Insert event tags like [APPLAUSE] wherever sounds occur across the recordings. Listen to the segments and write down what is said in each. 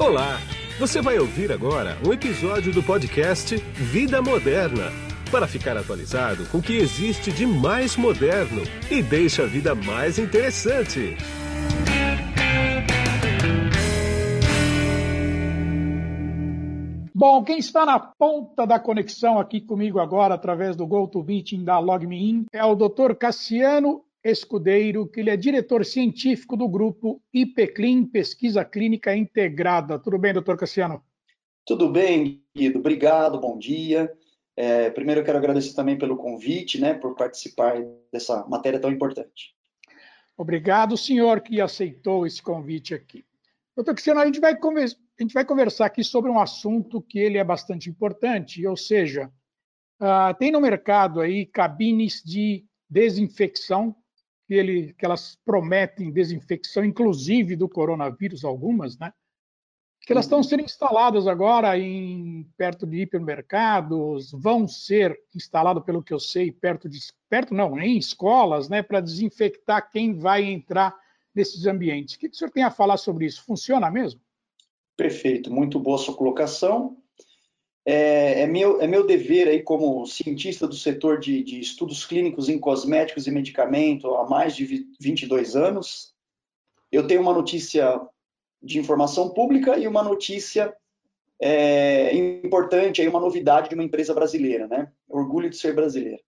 Olá! Você vai ouvir agora um episódio do podcast Vida Moderna para ficar atualizado com o que existe de mais moderno e deixa a vida mais interessante. Bom, quem está na ponta da conexão aqui comigo agora, através do GoToMeeting da LogMeIn, é o Dr. Cassiano Escudeiro, que ele é diretor científico do grupo IPCLIN, Pesquisa Clínica Integrada. Tudo bem, doutor Cassiano? Tudo bem, Guido. Obrigado, bom dia. É, primeiro, eu quero agradecer também pelo convite, né, por participar dessa matéria tão importante. Obrigado, senhor, que aceitou esse convite aqui. Doutor Cristiano, a gente, vai a gente vai conversar aqui sobre um assunto que ele é bastante importante, ou seja, uh, tem no mercado aí cabines de desinfecção, que, ele, que elas prometem desinfecção, inclusive do coronavírus, algumas, né? Que elas estão sendo instaladas agora em perto de hipermercados, vão ser instaladas, pelo que eu sei, perto de perto não, em escolas, né, para desinfectar quem vai entrar desses ambientes. O que o senhor tem a falar sobre isso? Funciona mesmo? Perfeito, muito boa sua colocação. É, é, meu, é meu dever aí como cientista do setor de, de estudos clínicos em cosméticos e medicamento há mais de 22 anos. Eu tenho uma notícia de informação pública e uma notícia é, importante, aí uma novidade de uma empresa brasileira, né? Orgulho de ser brasileiro.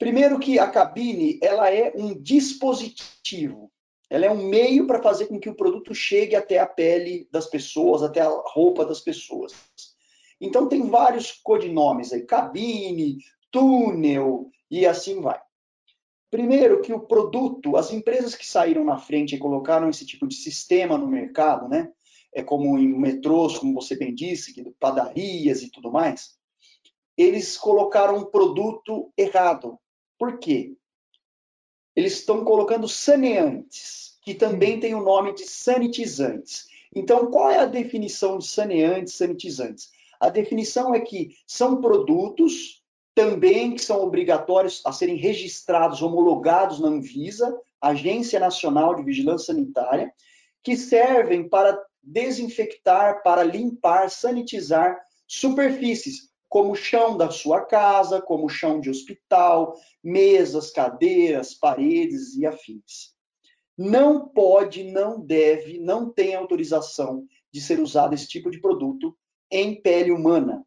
Primeiro que a cabine, ela é um dispositivo. Ela é um meio para fazer com que o produto chegue até a pele das pessoas, até a roupa das pessoas. Então tem vários codinomes aí, cabine, túnel e assim vai. Primeiro que o produto, as empresas que saíram na frente e colocaram esse tipo de sistema no mercado, né? É como em metrôs, como você bem disse, padarias e tudo mais, eles colocaram um produto errado. Por quê? Eles estão colocando saneantes, que também tem o nome de sanitizantes. Então, qual é a definição de saneantes, sanitizantes? A definição é que são produtos também que são obrigatórios a serem registrados, homologados na Anvisa, Agência Nacional de Vigilância Sanitária, que servem para desinfectar, para limpar, sanitizar superfícies, como o chão da sua casa, como o chão de hospital, mesas, cadeiras, paredes e afins. Não pode, não deve, não tem autorização de ser usado esse tipo de produto em pele humana.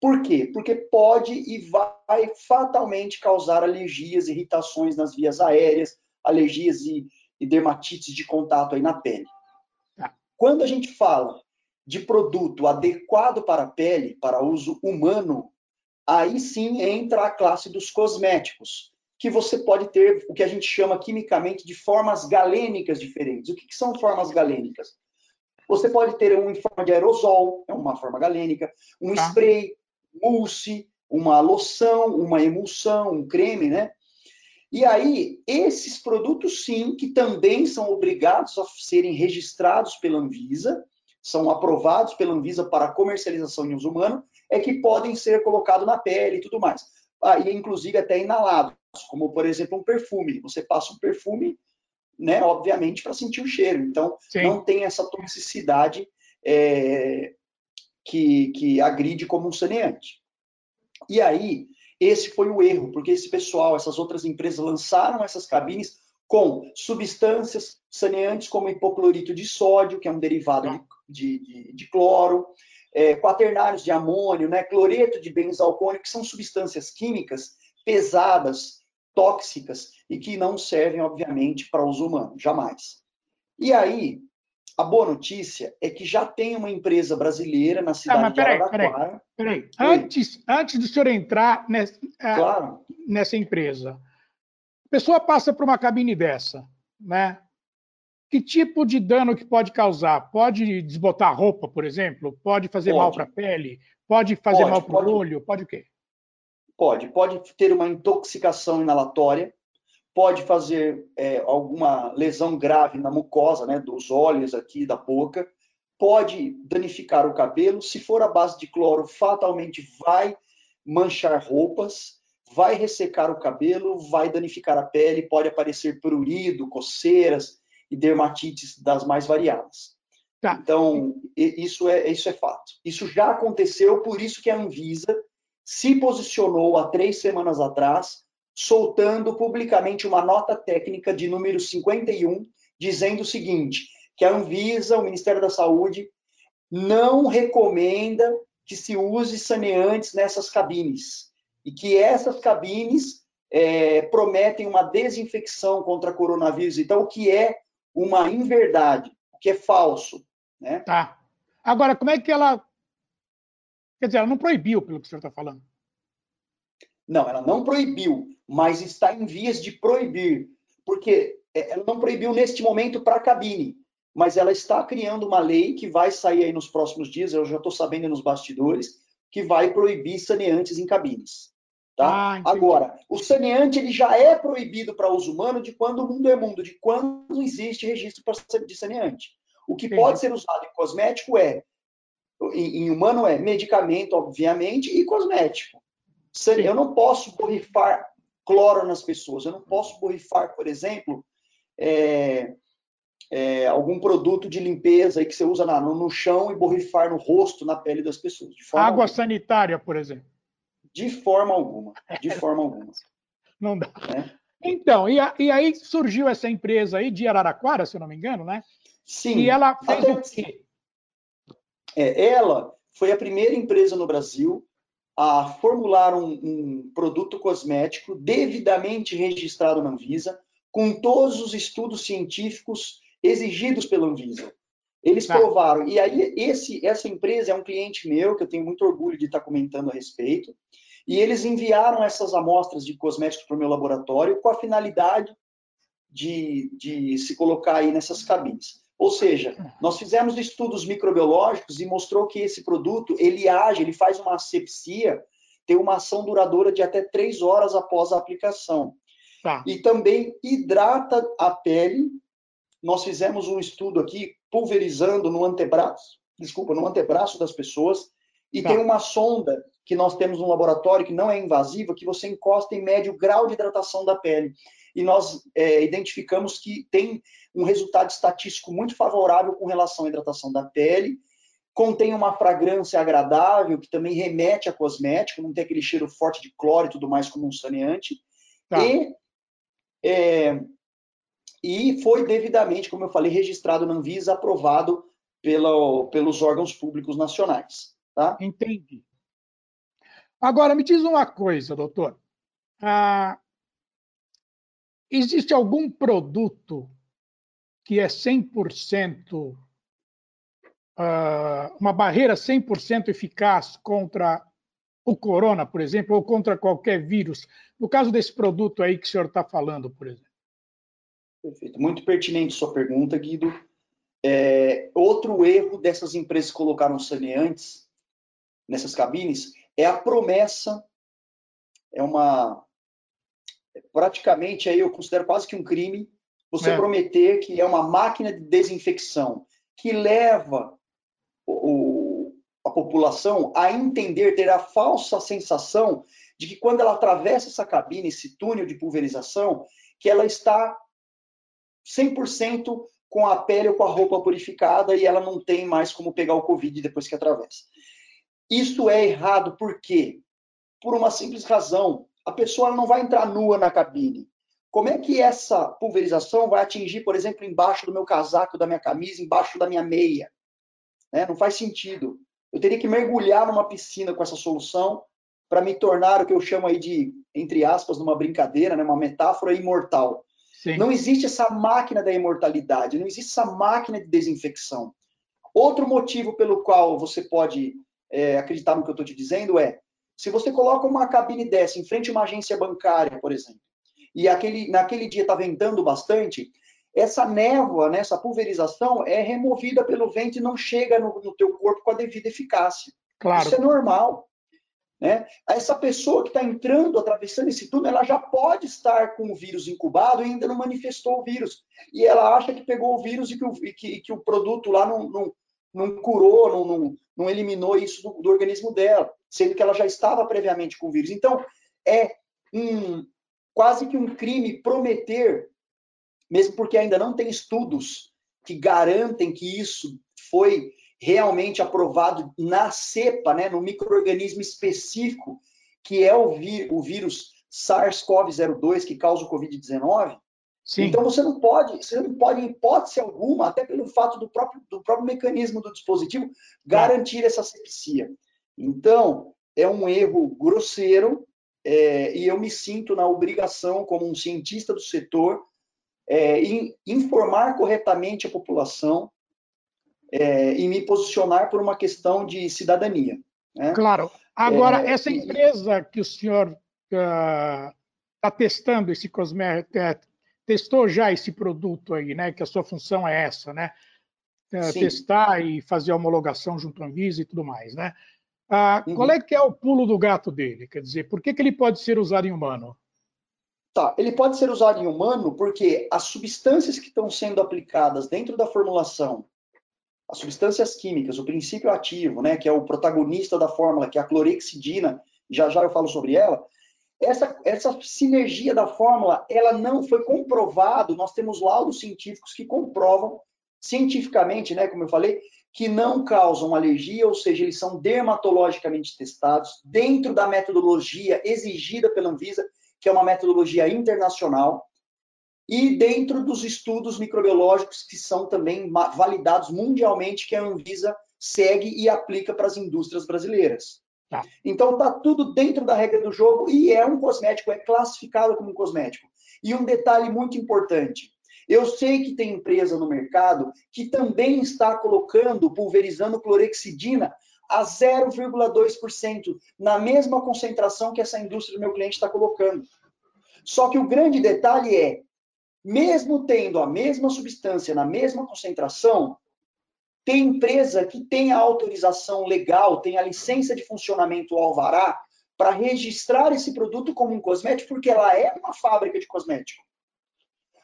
Por quê? Porque pode e vai fatalmente causar alergias, irritações nas vias aéreas, alergias e, e dermatites de contato aí na pele. Tá. Quando a gente fala de produto adequado para a pele, para uso humano, aí sim entra a classe dos cosméticos, que você pode ter o que a gente chama quimicamente de formas galênicas diferentes. O que, que são formas galênicas? Você pode ter um em forma de aerosol, é uma forma galênica, um tá. spray, mousse, uma loção, uma emulsão, um creme, né? E aí, esses produtos, sim, que também são obrigados a serem registrados pela Anvisa, são aprovados pela Anvisa para comercialização em uso humano, é que podem ser colocados na pele e tudo mais. Ah, e inclusive até inalados, como por exemplo um perfume. Você passa um perfume, né, obviamente, para sentir o cheiro. Então, Sim. não tem essa toxicidade é, que, que agride como um saneante. E aí, esse foi o erro, porque esse pessoal, essas outras empresas lançaram essas cabines com substâncias saneantes como hipoclorito de sódio, que é um derivado de, de, de cloro, é, quaternários de amônio, né, cloreto de benzalcônico, que são substâncias químicas pesadas, tóxicas e que não servem, obviamente, para uso humano, jamais. E aí, a boa notícia é que já tem uma empresa brasileira na ah, cidade ah, peraí, de Araraquara. Peraí, peraí. Antes, antes do senhor entrar nessa, claro. nessa empresa, a pessoa passa por uma cabine dessa, né? Que tipo de dano que pode causar? Pode desbotar a roupa, por exemplo? Pode fazer pode. mal para a pele? Pode fazer pode, mal para o olho? Pode o quê? Pode. Pode ter uma intoxicação inalatória, pode fazer é, alguma lesão grave na mucosa, né, dos olhos aqui, da boca, pode danificar o cabelo. Se for a base de cloro, fatalmente vai manchar roupas vai ressecar o cabelo, vai danificar a pele, pode aparecer prurido, coceiras e dermatites das mais variadas. Tá. Então, isso é, isso é fato. Isso já aconteceu, por isso que a Anvisa se posicionou há três semanas atrás, soltando publicamente uma nota técnica de número 51, dizendo o seguinte: que a Anvisa, o Ministério da Saúde, não recomenda que se use saneantes nessas cabines e que essas cabines é, prometem uma desinfecção contra coronavírus. Então, o que é uma inverdade, o que é falso. Né? Tá. Agora, como é que ela. Quer dizer, ela não proibiu, pelo que o senhor está falando. Não, ela não proibiu, mas está em vias de proibir. Porque é, ela não proibiu neste momento para a cabine, mas ela está criando uma lei que vai sair aí nos próximos dias, eu já estou sabendo nos bastidores, que vai proibir saneantes em cabines. Tá? Ah, Agora, o saneante ele já é proibido para uso humano de quando o mundo é mundo, de quando existe registro de saneante. O que entendi. pode ser usado em cosmético é, em, em, humano é medicamento, obviamente, e cosmético. Sim. Eu não posso borrifar cloro nas pessoas, eu não posso borrifar, por exemplo, é, é, algum produto de limpeza que você usa na, no, no, chão e borrifar no rosto, na pele das pessoas. Água alguma. sanitária, por exemplo. De forma alguma. De [LAUGHS] forma alguma. Não dá. É. Então, e, a, e, aí surgiu essa empresa aí de Araraquara, se eu não me engano, né? Sim. E ela fez Até, o quê? É, ela foi a primeira empresa no Brasil a formular um, um produto cosmético devidamente registrado na Anvisa, com todos os estudos científicos exigidos pela Anvisa. Eles tá. provaram. E aí, esse, essa empresa é um cliente meu, que eu tenho muito orgulho de estar comentando a respeito. E eles enviaram essas amostras de cosméticos para o meu laboratório com a finalidade de, de se colocar aí nessas cabines. Ou seja, nós fizemos estudos microbiológicos e mostrou que esse produto, ele age, ele faz uma asepsia, tem uma ação duradoura de até três horas após a aplicação. Tá. E também hidrata a pele nós fizemos um estudo aqui pulverizando no antebraço, desculpa, no antebraço das pessoas, e tá. tem uma sonda que nós temos no laboratório que não é invasiva, que você encosta em médio grau de hidratação da pele. E nós é, identificamos que tem um resultado estatístico muito favorável com relação à hidratação da pele, contém uma fragrância agradável, que também remete a cosmético, não tem aquele cheiro forte de cloro e tudo mais como um saneante. Tá. E é, e foi devidamente, como eu falei, registrado na Anvisa, aprovado pela, pelos órgãos públicos nacionais. Tá? Entendi. Agora, me diz uma coisa, doutor. Ah, existe algum produto que é 100%, ah, uma barreira 100% eficaz contra o corona, por exemplo, ou contra qualquer vírus? No caso desse produto aí que o senhor está falando, por exemplo. Perfeito. Muito pertinente sua pergunta, Guido. É, outro erro dessas empresas que colocaram saneantes nessas cabines é a promessa, é uma praticamente aí eu considero quase que um crime você é. prometer que é uma máquina de desinfecção que leva o, a população a entender, ter a falsa sensação de que quando ela atravessa essa cabine, esse túnel de pulverização, que ela está 100% com a pele ou com a roupa purificada e ela não tem mais como pegar o Covid depois que atravessa. Isso é errado por quê? Por uma simples razão. A pessoa não vai entrar nua na cabine. Como é que essa pulverização vai atingir, por exemplo, embaixo do meu casaco, da minha camisa, embaixo da minha meia? Né? Não faz sentido. Eu teria que mergulhar numa piscina com essa solução para me tornar o que eu chamo aí de, entre aspas, numa brincadeira, né? uma metáfora imortal. Sim. Não existe essa máquina da imortalidade, não existe essa máquina de desinfecção. Outro motivo pelo qual você pode é, acreditar no que eu estou te dizendo é: se você coloca uma cabine dessa em frente a uma agência bancária, por exemplo, e aquele, naquele dia está ventando bastante, essa névoa, né, essa pulverização é removida pelo vento e não chega no, no teu corpo com a devida eficácia. Claro. Isso é normal. Né? Essa pessoa que está entrando, atravessando esse túnel, ela já pode estar com o vírus incubado e ainda não manifestou o vírus. E ela acha que pegou o vírus e que o, e que, que o produto lá não, não, não curou, não, não, não, eliminou isso do, do, organismo dela, sendo que ela já estava previamente com o vírus. Então, é um, quase que um crime prometer, mesmo porque ainda não tem estudos que garantem que isso foi realmente aprovado na cepa, né, no microorganismo específico, que é o, ví o vírus SARS-CoV-02 que causa o COVID-19. Então você não pode, você não pode, em hipótese alguma, até pelo fato do próprio, do próprio mecanismo do dispositivo, garantir essa sepsia. Então, é um erro grosseiro, é, e eu me sinto na obrigação, como um cientista do setor, é, em informar corretamente a população é, e me posicionar por uma questão de cidadania. Né? Claro. Agora, é, essa empresa que o senhor está uh, testando esse cosmético, é, testou já esse produto aí, né? Que a sua função é essa, né? É, testar e fazer a homologação junto à Anvisa e tudo mais, né? Ah, uhum. Qual é que é o pulo do gato dele? Quer dizer, por que, que ele pode ser usado em humano? Tá, ele pode ser usado em humano porque as substâncias que estão sendo aplicadas dentro da formulação, as substâncias químicas, o princípio ativo, né, que é o protagonista da fórmula, que é a clorexidina, já já eu falo sobre ela, essa, essa sinergia da fórmula, ela não foi comprovado, nós temos laudos científicos que comprovam cientificamente, né, como eu falei, que não causam alergia, ou seja, eles são dermatologicamente testados dentro da metodologia exigida pela Anvisa, que é uma metodologia internacional, e dentro dos estudos microbiológicos que são também validados mundialmente, que a Anvisa segue e aplica para as indústrias brasileiras. Tá. Então está tudo dentro da regra do jogo e é um cosmético, é classificado como um cosmético. E um detalhe muito importante: eu sei que tem empresa no mercado que também está colocando, pulverizando clorexidina a 0,2%, na mesma concentração que essa indústria do meu cliente está colocando. Só que o grande detalhe é, mesmo tendo a mesma substância na mesma concentração, tem empresa que tem a autorização legal, tem a licença de funcionamento alvará para registrar esse produto como um cosmético, porque ela é uma fábrica de cosmético.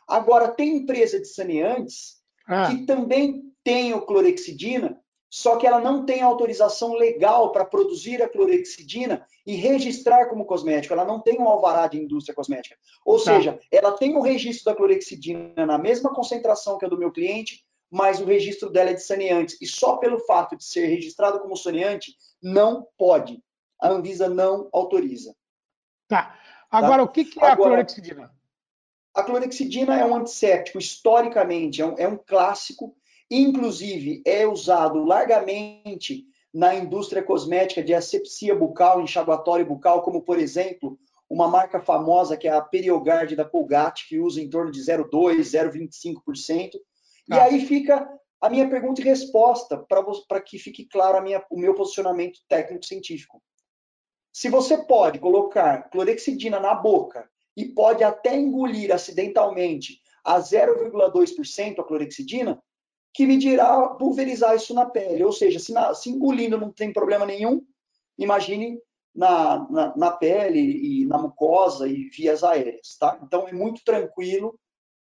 Agora, tem empresa de saneantes ah. que também tem o clorexidina, só que ela não tem autorização legal para produzir a clorexidina e registrar como cosmético. Ela não tem um alvará de indústria cosmética. Ou tá. seja, ela tem o registro da clorexidina na mesma concentração que a do meu cliente, mas o registro dela é de saneantes. E só pelo fato de ser registrado como saneante, não pode. A Anvisa não autoriza. Tá. Agora, tá? o que, que é Agora, a clorexidina? A clorexidina é um antisséptico, historicamente, é um, é um clássico, inclusive é usado largamente na indústria cosmética de asepsia bucal, enxaguatório bucal, como, por exemplo, uma marca famosa que é a Periogard da Colgate, que usa em torno de 0,2%, 0,25%. E ah. aí fica a minha pergunta e resposta para que fique claro minha, o meu posicionamento técnico-científico. Se você pode colocar clorexidina na boca e pode até engolir acidentalmente a 0,2% a clorexidina, que me dirá pulverizar isso na pele. Ou seja, se, na, se engolindo não tem problema nenhum, imagine na, na, na, pele e na mucosa e vias aéreas, tá? Então é muito tranquilo,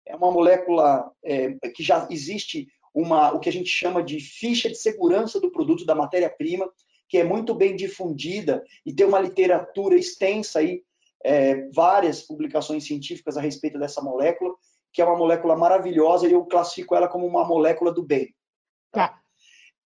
é uma molécula é, que já existe uma, o que a gente chama de ficha de segurança do produto, da matéria-prima, que é muito bem difundida e tem uma literatura extensa aí, é, várias publicações científicas a respeito dessa molécula, que é uma molécula maravilhosa e eu classifico ela como uma molécula do bem. Tá?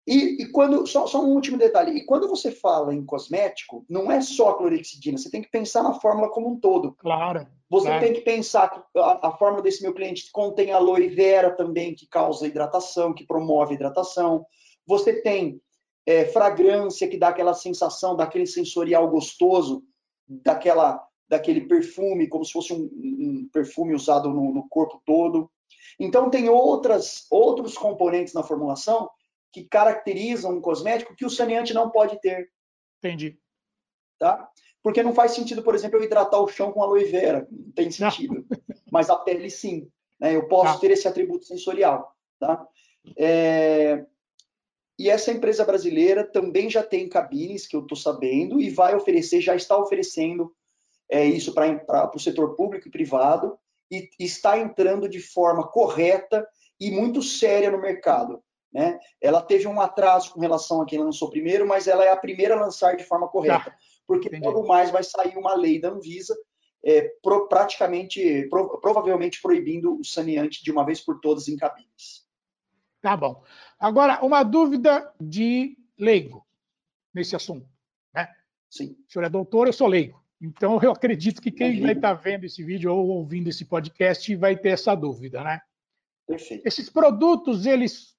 E, e, quando, só, só, um último detalhe, e quando você fala em cosmético, não é só a clorexidina, você tem que pensar na fórmula como um todo. Claro. Você claro. tem que pensar que a, a fórmula desse meu cliente contém aloe vera também, que causa hidratação, que promove hidratação. Você tem é, fragrância, que dá aquela sensação, daquele sensorial gostoso, daquela, daquele perfume, como se fosse um, um perfume usado no, no corpo todo. Então, tem outras, outros componentes na formulação que caracterizam um cosmético que o saneante não pode ter. Entendi. Tá? Porque não faz sentido, por exemplo, eu hidratar o chão com aloe vera. Não tem sentido. Não. [LAUGHS] Mas a pele, sim. Né? Eu posso tá. ter esse atributo sensorial. Tá? É... E essa empresa brasileira também já tem cabines, que eu estou sabendo, e vai oferecer, já está oferecendo é, isso para o setor público e privado, e está entrando de forma correta e muito séria no mercado. Né? Ela teve um atraso com relação a quem lançou primeiro, mas ela é a primeira a lançar de forma correta, tá. porque Entendi. logo mais vai sair uma lei da Anvisa é, pro, praticamente, pro, provavelmente proibindo o saneante de uma vez por todas em cabines. Tá bom. Agora, uma dúvida de leigo nesse assunto. Né? Sim. O senhor é doutor, eu sou leigo. Então, eu acredito que quem vai estar vendo esse vídeo ou ouvindo esse podcast vai ter essa dúvida, né? Perfeito. Esses produtos, eles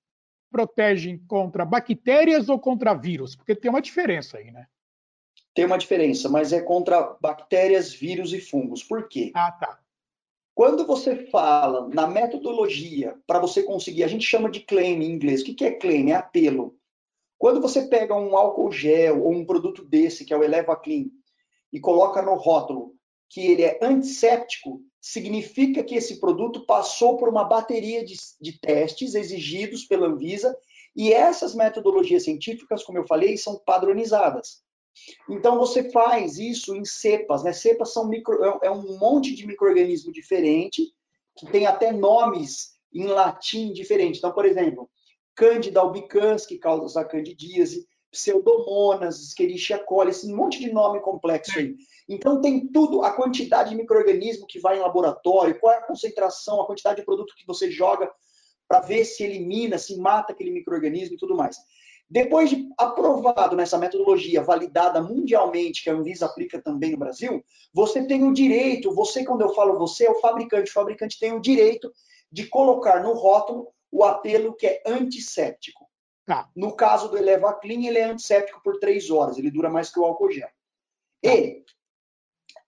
protegem contra bactérias ou contra vírus? Porque tem uma diferença aí, né? Tem uma diferença, mas é contra bactérias, vírus e fungos. Por quê? Ah, tá. Quando você fala na metodologia para você conseguir, a gente chama de claim em inglês. O que é claim? É apelo. Quando você pega um álcool gel ou um produto desse, que é o Eleva Clean, e coloca no rótulo que ele é antisséptico, significa que esse produto passou por uma bateria de, de, testes exigidos pela Anvisa e essas metodologias científicas, como eu falei, são padronizadas. Então você faz isso em cepas, né? Cepas são micro, é, é um monte de microorganismo diferente que tem até nomes em latim diferentes. Então, por exemplo, Candida albicans, que causa a candidíase, Pseudomonas, Escherichia coli, esse monte de nome complexo aí. Então tem tudo, a quantidade de microorganismo que vai em laboratório, qual é a concentração, a quantidade de produto que você joga para ver se elimina, se mata aquele microorganismo e tudo mais. Depois de aprovado nessa metodologia validada mundialmente, que a Anvisa aplica também no Brasil, você tem o direito, você, quando eu falo você, é o fabricante, o fabricante tem o direito de colocar no rótulo o apelo que é antisséptico. Tá. No caso do Eleva Clean, ele é antisséptico por três horas, ele dura mais que o álcool gel. Tá. E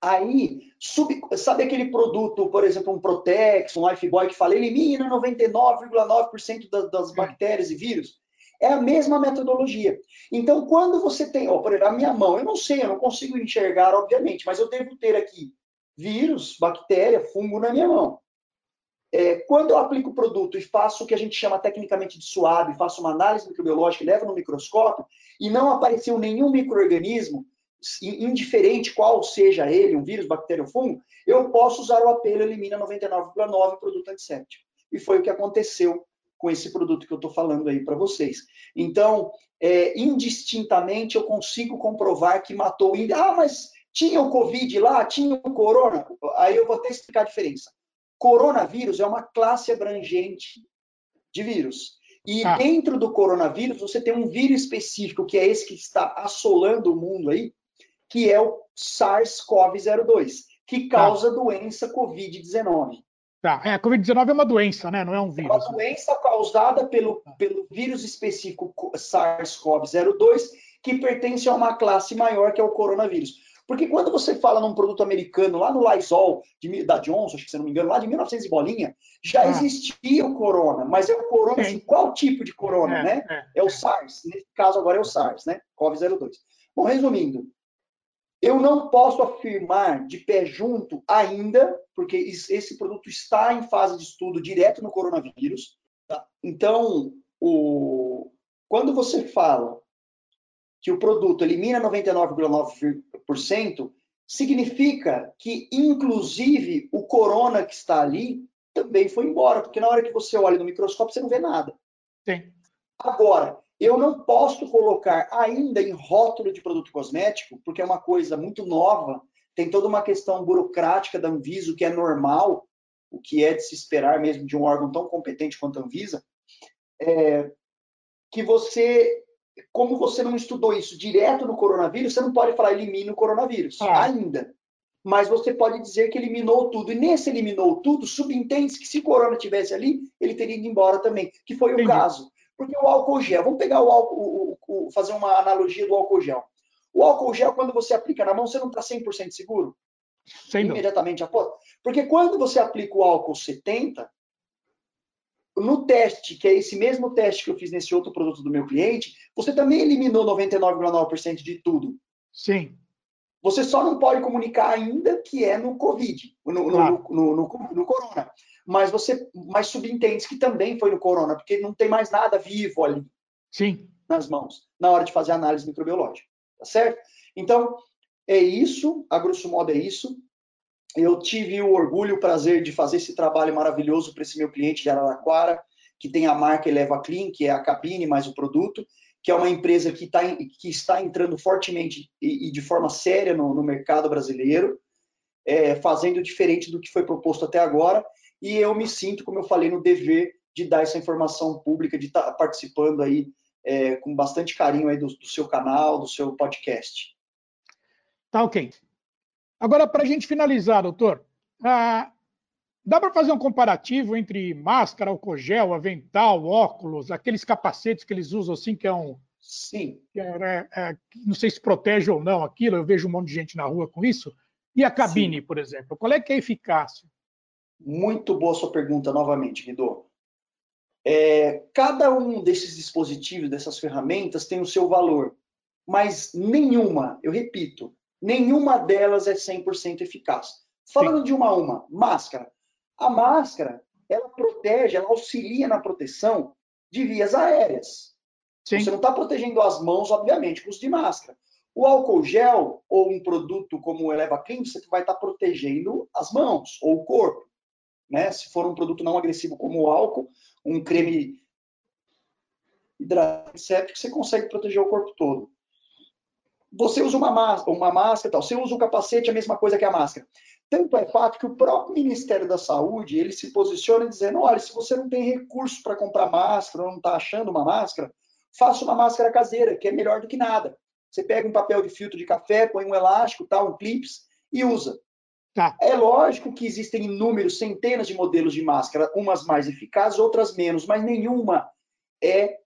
aí, sub, sabe aquele produto, por exemplo, um Protex, um Lifebuoy que fala elimina 99,9% das, das bactérias e vírus? É a mesma metodologia. Então, quando você tem, ó, por exemplo, a minha mão, eu não sei, eu não consigo enxergar, obviamente, mas eu devo ter aqui vírus, bactéria, fungo na minha mão. É, quando eu aplico o produto e faço o que a gente chama tecnicamente de suave, faço uma análise microbiológica levo no microscópio, e não apareceu nenhum microorganismo, indiferente qual seja ele, um vírus, bactéria ou fungo, eu posso usar o apelo Elimina 99,9 produto antisséptico. E foi o que aconteceu com esse produto que eu estou falando aí para vocês. Então, é, indistintamente, eu consigo comprovar que matou Ah, mas tinha o Covid lá, tinha o Corona. Aí eu vou até explicar a diferença. Coronavírus é uma classe abrangente de vírus. E ah. dentro do coronavírus, você tem um vírus específico, que é esse que está assolando o mundo aí, que é o SARS-CoV-02, que tá. causa ah. doença Covid-19. Tá, é, a Covid-19 é uma doença, né? Não é um vírus. É uma doença causada pelo, pelo vírus específico SARS-CoV-02, que pertence a uma classe maior, que é o coronavírus. Porque quando você fala num produto americano, lá no Lysol, de, da Johnson, acho que se não me engano, lá de 1900 e bolinha, já ah. existia o corona, mas é o corona, assim, qual tipo de corona, é, né? É, é, o SARS, nesse caso agora é o SARS, né? CoV-02. Bom, resumindo, eu não posso afirmar de pé junto ainda, porque esse produto está em fase de estudo direto no coronavírus. Tá? Então, o... quando você fala que o produto elimina 99,9%, significa que, inclusive, o corona que está ali também foi embora, porque na hora que você olha no microscópio, você não vê nada. Sim. Agora, eu não posso colocar ainda em rótulo de produto cosmético, porque é uma coisa muito nova, tem toda uma questão burocrática da Anvisa, o que é normal, o que é de se esperar mesmo de um órgão tão competente quanto a Anvisa, é, que você, como você não estudou isso direto no coronavírus, você não pode falar elimine o coronavírus, ah. ainda. Mas você pode dizer que eliminou tudo. E nesse eliminou tudo, subentende que se o corona tivesse ali, ele teria ido embora também, que foi Entendi. o caso. Porque o álcool gel, vamos pegar o álcool, o, o, fazer uma analogia do álcool gel. O álcool gel, quando você aplica na mão, você não está 100% seguro? Sem imediatamente após. Porque quando você aplica o álcool 70, no teste, que é esse mesmo teste que eu fiz nesse outro produto do meu cliente, você também eliminou 99,9% de tudo. Sim. Você só não pode comunicar ainda que é no Covid, no, claro. no, no, no, Corona mas você mas subentende que também foi no corona, porque não tem mais nada vivo ali. Sim. Nas mãos, na hora de fazer a análise microbiológica. Tá certo? Então, é isso, a grosso modo é isso. Eu tive o orgulho, o prazer de fazer esse trabalho maravilhoso para esse meu cliente de Araraquara, que tem a marca Eleva Clean, que é a cabine mais o produto, que é uma empresa que, tá, que está entrando fortemente e, e de forma séria no, no mercado brasileiro, é, fazendo diferente do que foi proposto até agora e eu me sinto, como eu falei, no dever de de dar essa informação pública, de estar tá participando aí é, com bastante carinho aí do, do, seu canal, do seu podcast. Tá ok. Agora, para a gente finalizar, doutor, ah, dá para fazer um comparativo entre máscara, álcool gel, avental, óculos, aqueles capacetes que eles usam assim, que é um. Sim. Que é, é, não sei se protege ou não aquilo, eu vejo um monte de gente na rua com isso. E a cabine, Sim. por exemplo, qual é que é a eficácia? Muito boa sua pergunta, novamente, Guido. É, cada um desses dispositivos, dessas ferramentas, tem o seu valor, mas nenhuma, eu repito, nenhuma delas é 100% eficaz. Falando Sim. de uma a uma, máscara. A máscara, ela protege, ela auxilia na proteção de vias aéreas. Sim. Você não está protegendo as mãos, obviamente, com os de máscara. O álcool gel ou um produto como o Eleva Clean, você vai estar tá protegendo as mãos ou o corpo. Né? Se for um produto não agressivo como o álcool, um creme hidratante séptico, você consegue proteger o corpo todo. Você usa uma máscara, uma máscara tal. Você usa o capacete, a mesma coisa que a máscara. Tanto é fato que o próprio Ministério da Saúde, ele se posiciona dizendo, olha, se você não tem recurso para comprar máscara, ou não está achando uma máscara, faça uma máscara caseira, que é melhor do que nada. Você pega um papel de filtro de café, põe um elástico, tal, um clips e usa. Tá. É lógico que existem inúmeros, centenas de modelos de máscara, umas mais eficazes, outras menos, mas nenhuma é,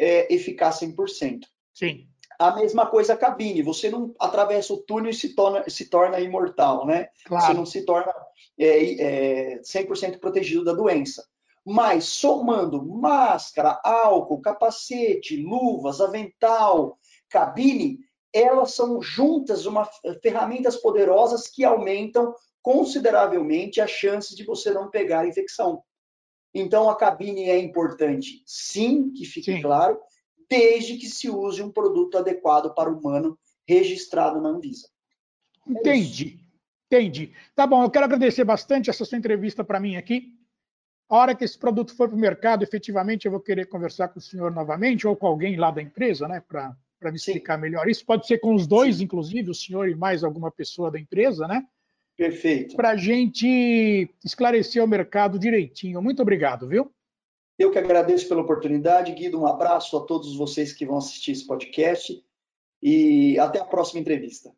é eficaz 100%. Sim. A mesma coisa a cabine, você não atravessa o túnel e se torna, se torna imortal, né? Claro. Você não se torna é, é, 100% protegido da doença. Mas somando máscara, álcool, capacete, luvas, avental, cabine, elas são juntas uma ferramentas poderosas que aumentam consideravelmente as chances de você não pegar a infecção. Então, a cabine é importante, sim, que fique sim. claro, desde que se use um produto adequado para o humano registrado na Anvisa. Entendi, é entendi. Tá bom, eu quero agradecer bastante essa sua entrevista para mim aqui. A hora que esse produto for para o mercado, efetivamente, eu vou querer conversar com o senhor novamente ou com alguém lá da empresa, né, para para me explicar Sim. melhor isso. Pode ser com os dois, Sim. inclusive, o senhor e mais alguma pessoa da empresa, né? Perfeito. Para a gente esclarecer o mercado direitinho. Muito obrigado, viu? Eu que agradeço pela oportunidade, Guido. Um abraço a todos vocês que vão assistir esse podcast e até a próxima entrevista.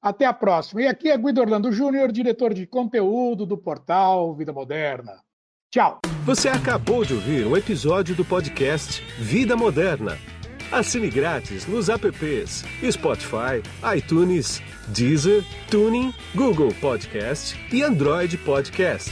Até a próxima. E aqui é Guido Orlando Júnior, diretor de conteúdo do portal Vida Moderna. Tchau. Você acabou de ouvir um episódio do podcast Vida Moderna Assine grátis nos apps Spotify, iTunes, Deezer, Tuning, Google Podcast e Android Podcast.